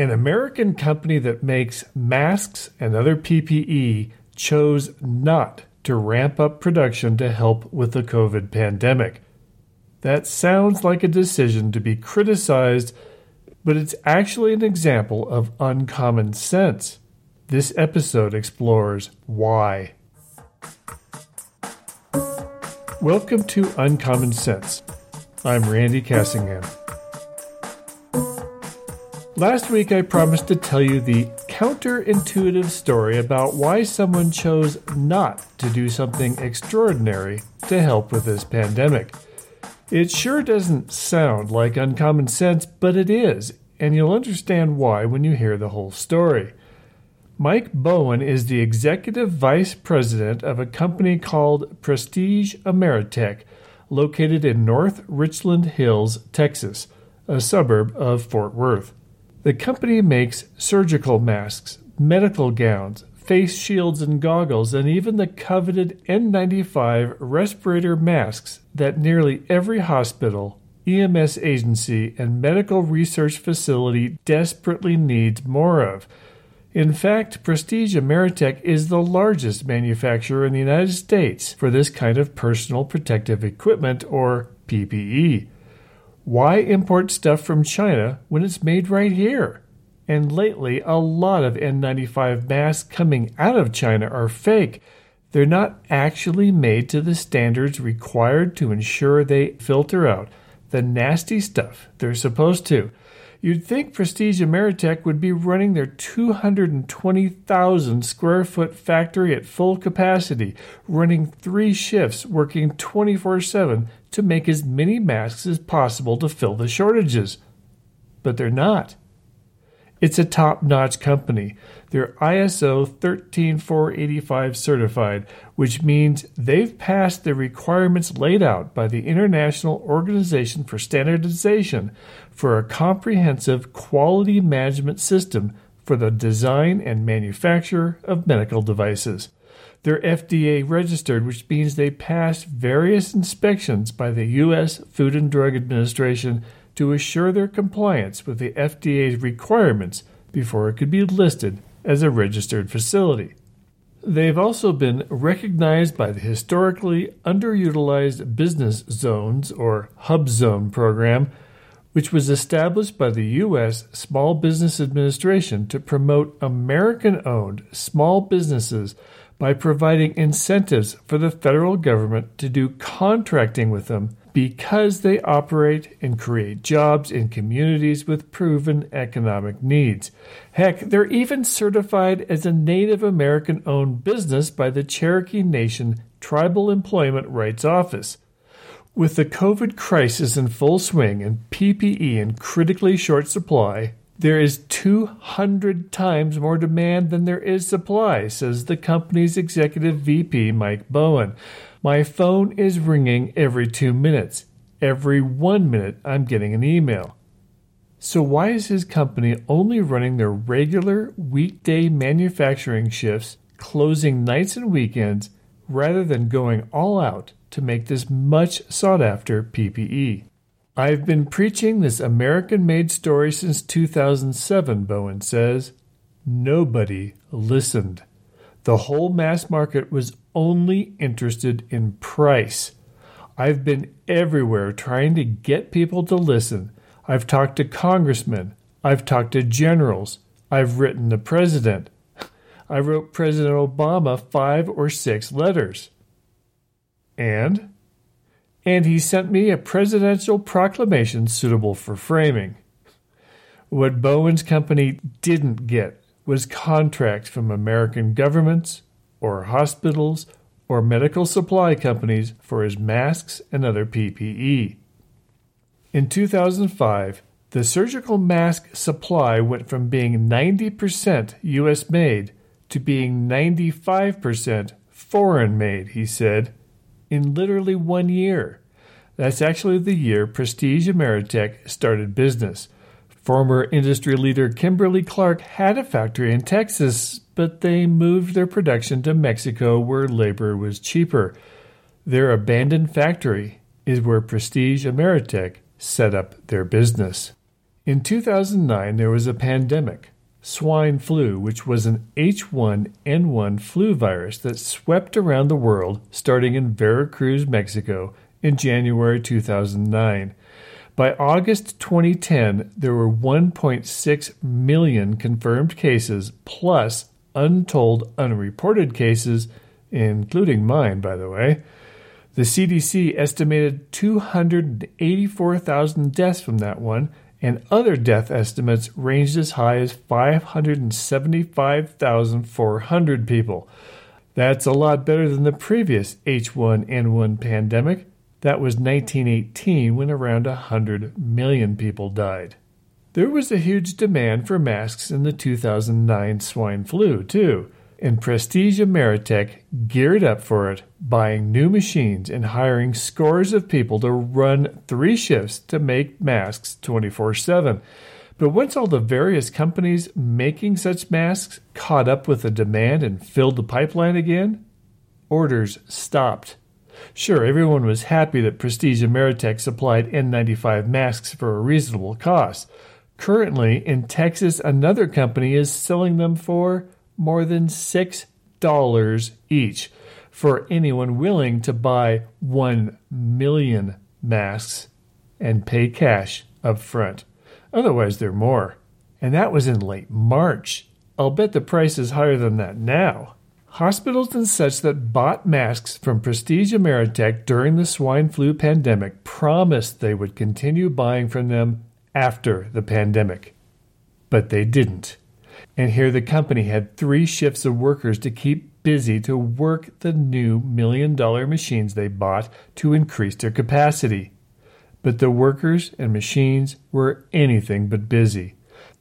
An American company that makes masks and other PPE chose not to ramp up production to help with the COVID pandemic. That sounds like a decision to be criticized, but it's actually an example of uncommon sense. This episode explores why. Welcome to Uncommon Sense. I'm Randy Cassingham. Last week, I promised to tell you the counterintuitive story about why someone chose not to do something extraordinary to help with this pandemic. It sure doesn't sound like uncommon sense, but it is, and you'll understand why when you hear the whole story. Mike Bowen is the executive vice president of a company called Prestige Ameritech, located in North Richland Hills, Texas, a suburb of Fort Worth. The company makes surgical masks, medical gowns, face shields and goggles, and even the coveted N95 respirator masks that nearly every hospital, EMS agency, and medical research facility desperately needs more of. In fact, Prestige Ameritech is the largest manufacturer in the United States for this kind of personal protective equipment, or PPE. Why import stuff from China when it's made right here? And lately, a lot of N95 masks coming out of China are fake. They're not actually made to the standards required to ensure they filter out the nasty stuff they're supposed to. You'd think Prestige Ameritech would be running their 220,000 square foot factory at full capacity, running three shifts, working 24 7 to make as many masks as possible to fill the shortages. But they're not. It's a top notch company. They're ISO 13485 certified, which means they've passed the requirements laid out by the International Organization for Standardization for a comprehensive quality management system for the design and manufacture of medical devices. They're FDA registered, which means they passed various inspections by the U.S. Food and Drug Administration to assure their compliance with the FDA's requirements before it could be listed as a registered facility. They've also been recognized by the historically underutilized Business Zones or Hub Zone program, which was established by the U.S. Small Business Administration to promote American owned small businesses by providing incentives for the federal government to do contracting with them because they operate and create jobs in communities with proven economic needs. Heck, they're even certified as a Native American owned business by the Cherokee Nation Tribal Employment Rights Office. With the COVID crisis in full swing and PPE in critically short supply, there is 200 times more demand than there is supply, says the company's executive VP, Mike Bowen. My phone is ringing every two minutes. Every one minute, I'm getting an email. So, why is his company only running their regular weekday manufacturing shifts, closing nights and weekends, rather than going all out to make this much sought after PPE? I've been preaching this American made story since 2007, Bowen says. Nobody listened. The whole mass market was only interested in price. I've been everywhere trying to get people to listen. I've talked to congressmen. I've talked to generals. I've written the president. I wrote President Obama five or six letters. And? and he sent me a presidential proclamation suitable for framing. What Bowen's company didn't get was contracts from American governments or hospitals or medical supply companies for his masks and other PPE. In 2005, the surgical mask supply went from being 90% US made to being 95% foreign made, he said in literally one year. That's actually the year Prestige Ameritech started business. Former industry leader Kimberly Clark had a factory in Texas, but they moved their production to Mexico where labor was cheaper. Their abandoned factory is where Prestige Ameritech set up their business. In 2009, there was a pandemic, swine flu, which was an H1N1 flu virus that swept around the world starting in Veracruz, Mexico in January 2009. By August 2010, there were 1.6 million confirmed cases plus untold unreported cases, including mine, by the way. The CDC estimated 284,000 deaths from that one, and other death estimates ranged as high as 575,400 people. That's a lot better than the previous H1N1 pandemic. That was 1918 when around 100 million people died. There was a huge demand for masks in the 2009 swine flu, too and Prestige Ameritech geared up for it, buying new machines and hiring scores of people to run three shifts to make masks 24 7. But once all the various companies making such masks caught up with the demand and filled the pipeline again, orders stopped. Sure, everyone was happy that Prestige Ameritech supplied N95 masks for a reasonable cost. Currently, in Texas, another company is selling them for more than $6 each for anyone willing to buy 1 million masks and pay cash up front. Otherwise, they're more. And that was in late March. I'll bet the price is higher than that now. Hospitals and such that bought masks from Prestige Ameritech during the swine flu pandemic promised they would continue buying from them after the pandemic. But they didn't. And here the company had three shifts of workers to keep busy to work the new million dollar machines they bought to increase their capacity. But the workers and machines were anything but busy.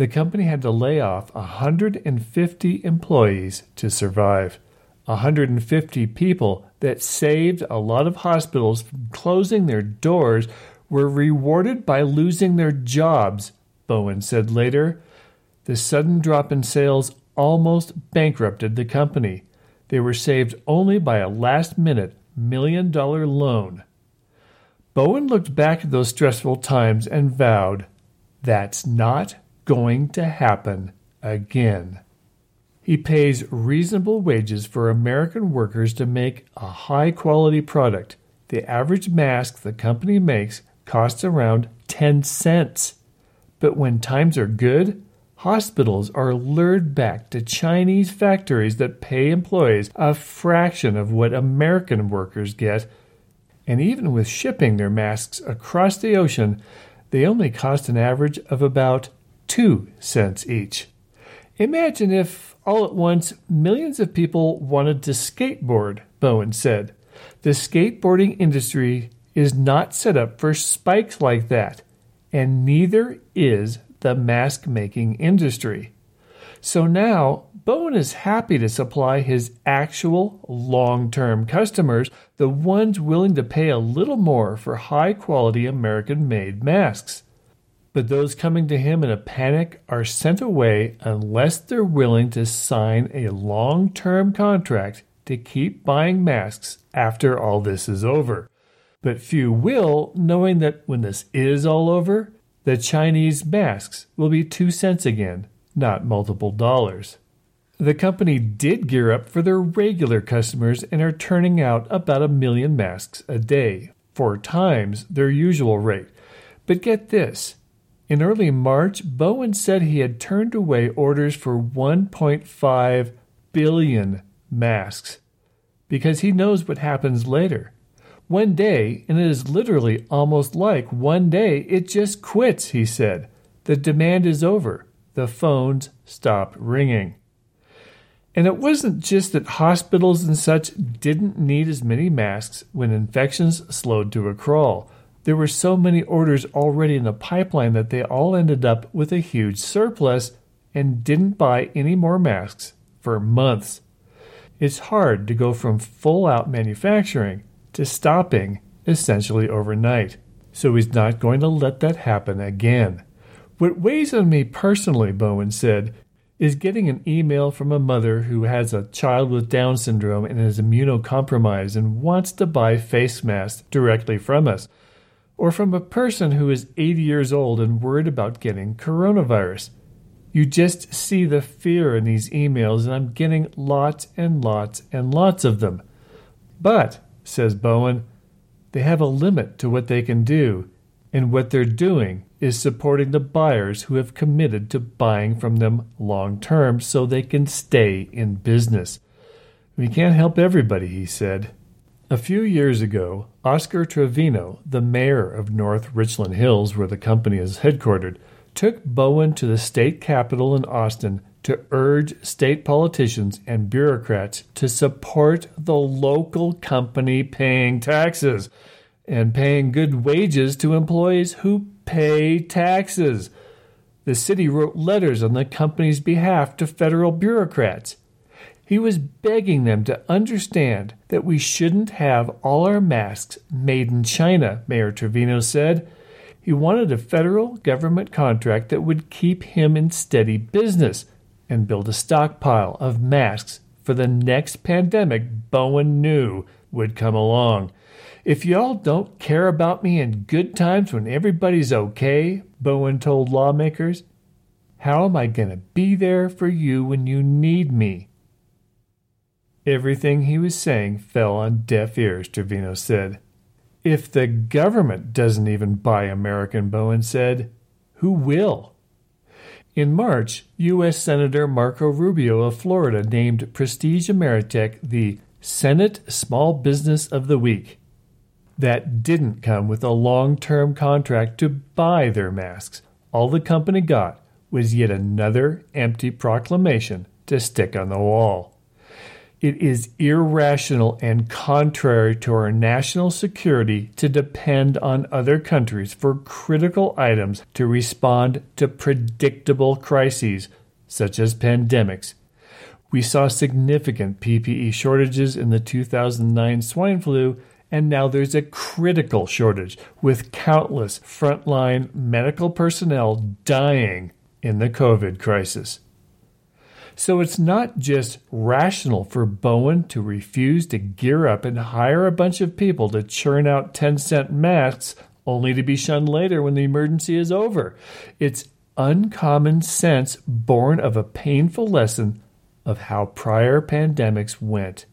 The company had to lay off 150 employees to survive. 150 people that saved a lot of hospitals from closing their doors were rewarded by losing their jobs, Bowen said later. The sudden drop in sales almost bankrupted the company. They were saved only by a last minute million dollar loan. Bowen looked back at those stressful times and vowed, That's not going to happen again. He pays reasonable wages for American workers to make a high quality product. The average mask the company makes costs around 10 cents. But when times are good, hospitals are lured back to Chinese factories that pay employees a fraction of what American workers get. And even with shipping their masks across the ocean, they only cost an average of about two cents each. Imagine if, all at once, millions of people wanted to skateboard, Bowen said. The skateboarding industry is not set up for spikes like that, and neither is the mask making industry. So now, Bowen is happy to supply his actual long term customers, the ones willing to pay a little more for high quality American made masks. But those coming to him in a panic are sent away unless they're willing to sign a long term contract to keep buying masks after all this is over. But few will, knowing that when this is all over, the Chinese masks will be two cents again, not multiple dollars. The company did gear up for their regular customers and are turning out about a million masks a day, four times their usual rate. But get this in early March, Bowen said he had turned away orders for 1.5 billion masks because he knows what happens later. One day, and it is literally almost like one day, it just quits, he said. The demand is over. The phones stop ringing. And it wasn't just that hospitals and such didn't need as many masks when infections slowed to a crawl. There were so many orders already in the pipeline that they all ended up with a huge surplus and didn't buy any more masks for months. It's hard to go from full out manufacturing to stopping essentially overnight. So he's not going to let that happen again. What weighs on me personally, Bowen said, is getting an email from a mother who has a child with Down syndrome and is immunocompromised and wants to buy face masks directly from us. Or from a person who is 80 years old and worried about getting coronavirus. You just see the fear in these emails, and I'm getting lots and lots and lots of them. But, says Bowen, they have a limit to what they can do, and what they're doing is supporting the buyers who have committed to buying from them long term so they can stay in business. We can't help everybody, he said. A few years ago, Oscar Trevino, the mayor of North Richland Hills, where the company is headquartered, took Bowen to the state capitol in Austin to urge state politicians and bureaucrats to support the local company paying taxes and paying good wages to employees who pay taxes. The city wrote letters on the company's behalf to federal bureaucrats. He was begging them to understand that we shouldn't have all our masks made in China, Mayor Trevino said. He wanted a federal government contract that would keep him in steady business and build a stockpile of masks for the next pandemic Bowen knew would come along. If y'all don't care about me in good times when everybody's okay, Bowen told lawmakers, how am I going to be there for you when you need me? Everything he was saying fell on deaf ears, Trevino said. If the government doesn't even buy American, Bowen said, who will? In March, U.S. Senator Marco Rubio of Florida named Prestige Ameritech the Senate Small Business of the Week. That didn't come with a long term contract to buy their masks. All the company got was yet another empty proclamation to stick on the wall. It is irrational and contrary to our national security to depend on other countries for critical items to respond to predictable crises, such as pandemics. We saw significant PPE shortages in the 2009 swine flu, and now there's a critical shortage with countless frontline medical personnel dying in the COVID crisis. So it's not just rational for Bowen to refuse to gear up and hire a bunch of people to churn out 10 cent masks only to be shunned later when the emergency is over. It's uncommon sense born of a painful lesson of how prior pandemics went.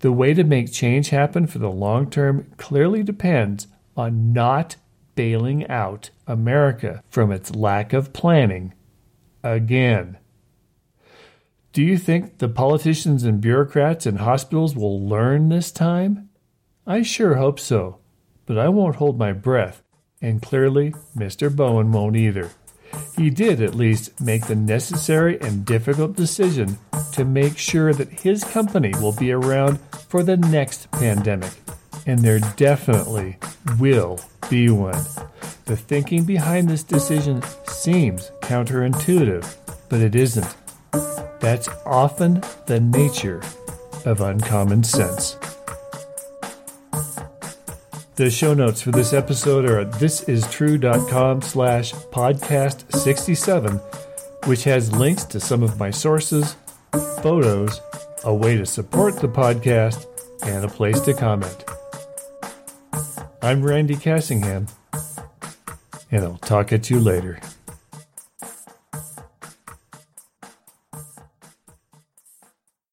The way to make change happen for the long term clearly depends on not bailing out America from its lack of planning again. Do you think the politicians and bureaucrats and hospitals will learn this time? I sure hope so, but I won't hold my breath, and clearly Mr. Bowen won't either. He did at least make the necessary and difficult decision to make sure that his company will be around for the next pandemic, and there definitely will be one. The thinking behind this decision seems counterintuitive, but it isn't. That's often the nature of uncommon sense. The show notes for this episode are at thisistrue.com slash podcast 67, which has links to some of my sources, photos, a way to support the podcast, and a place to comment. I'm Randy Cassingham, and I'll talk at you later.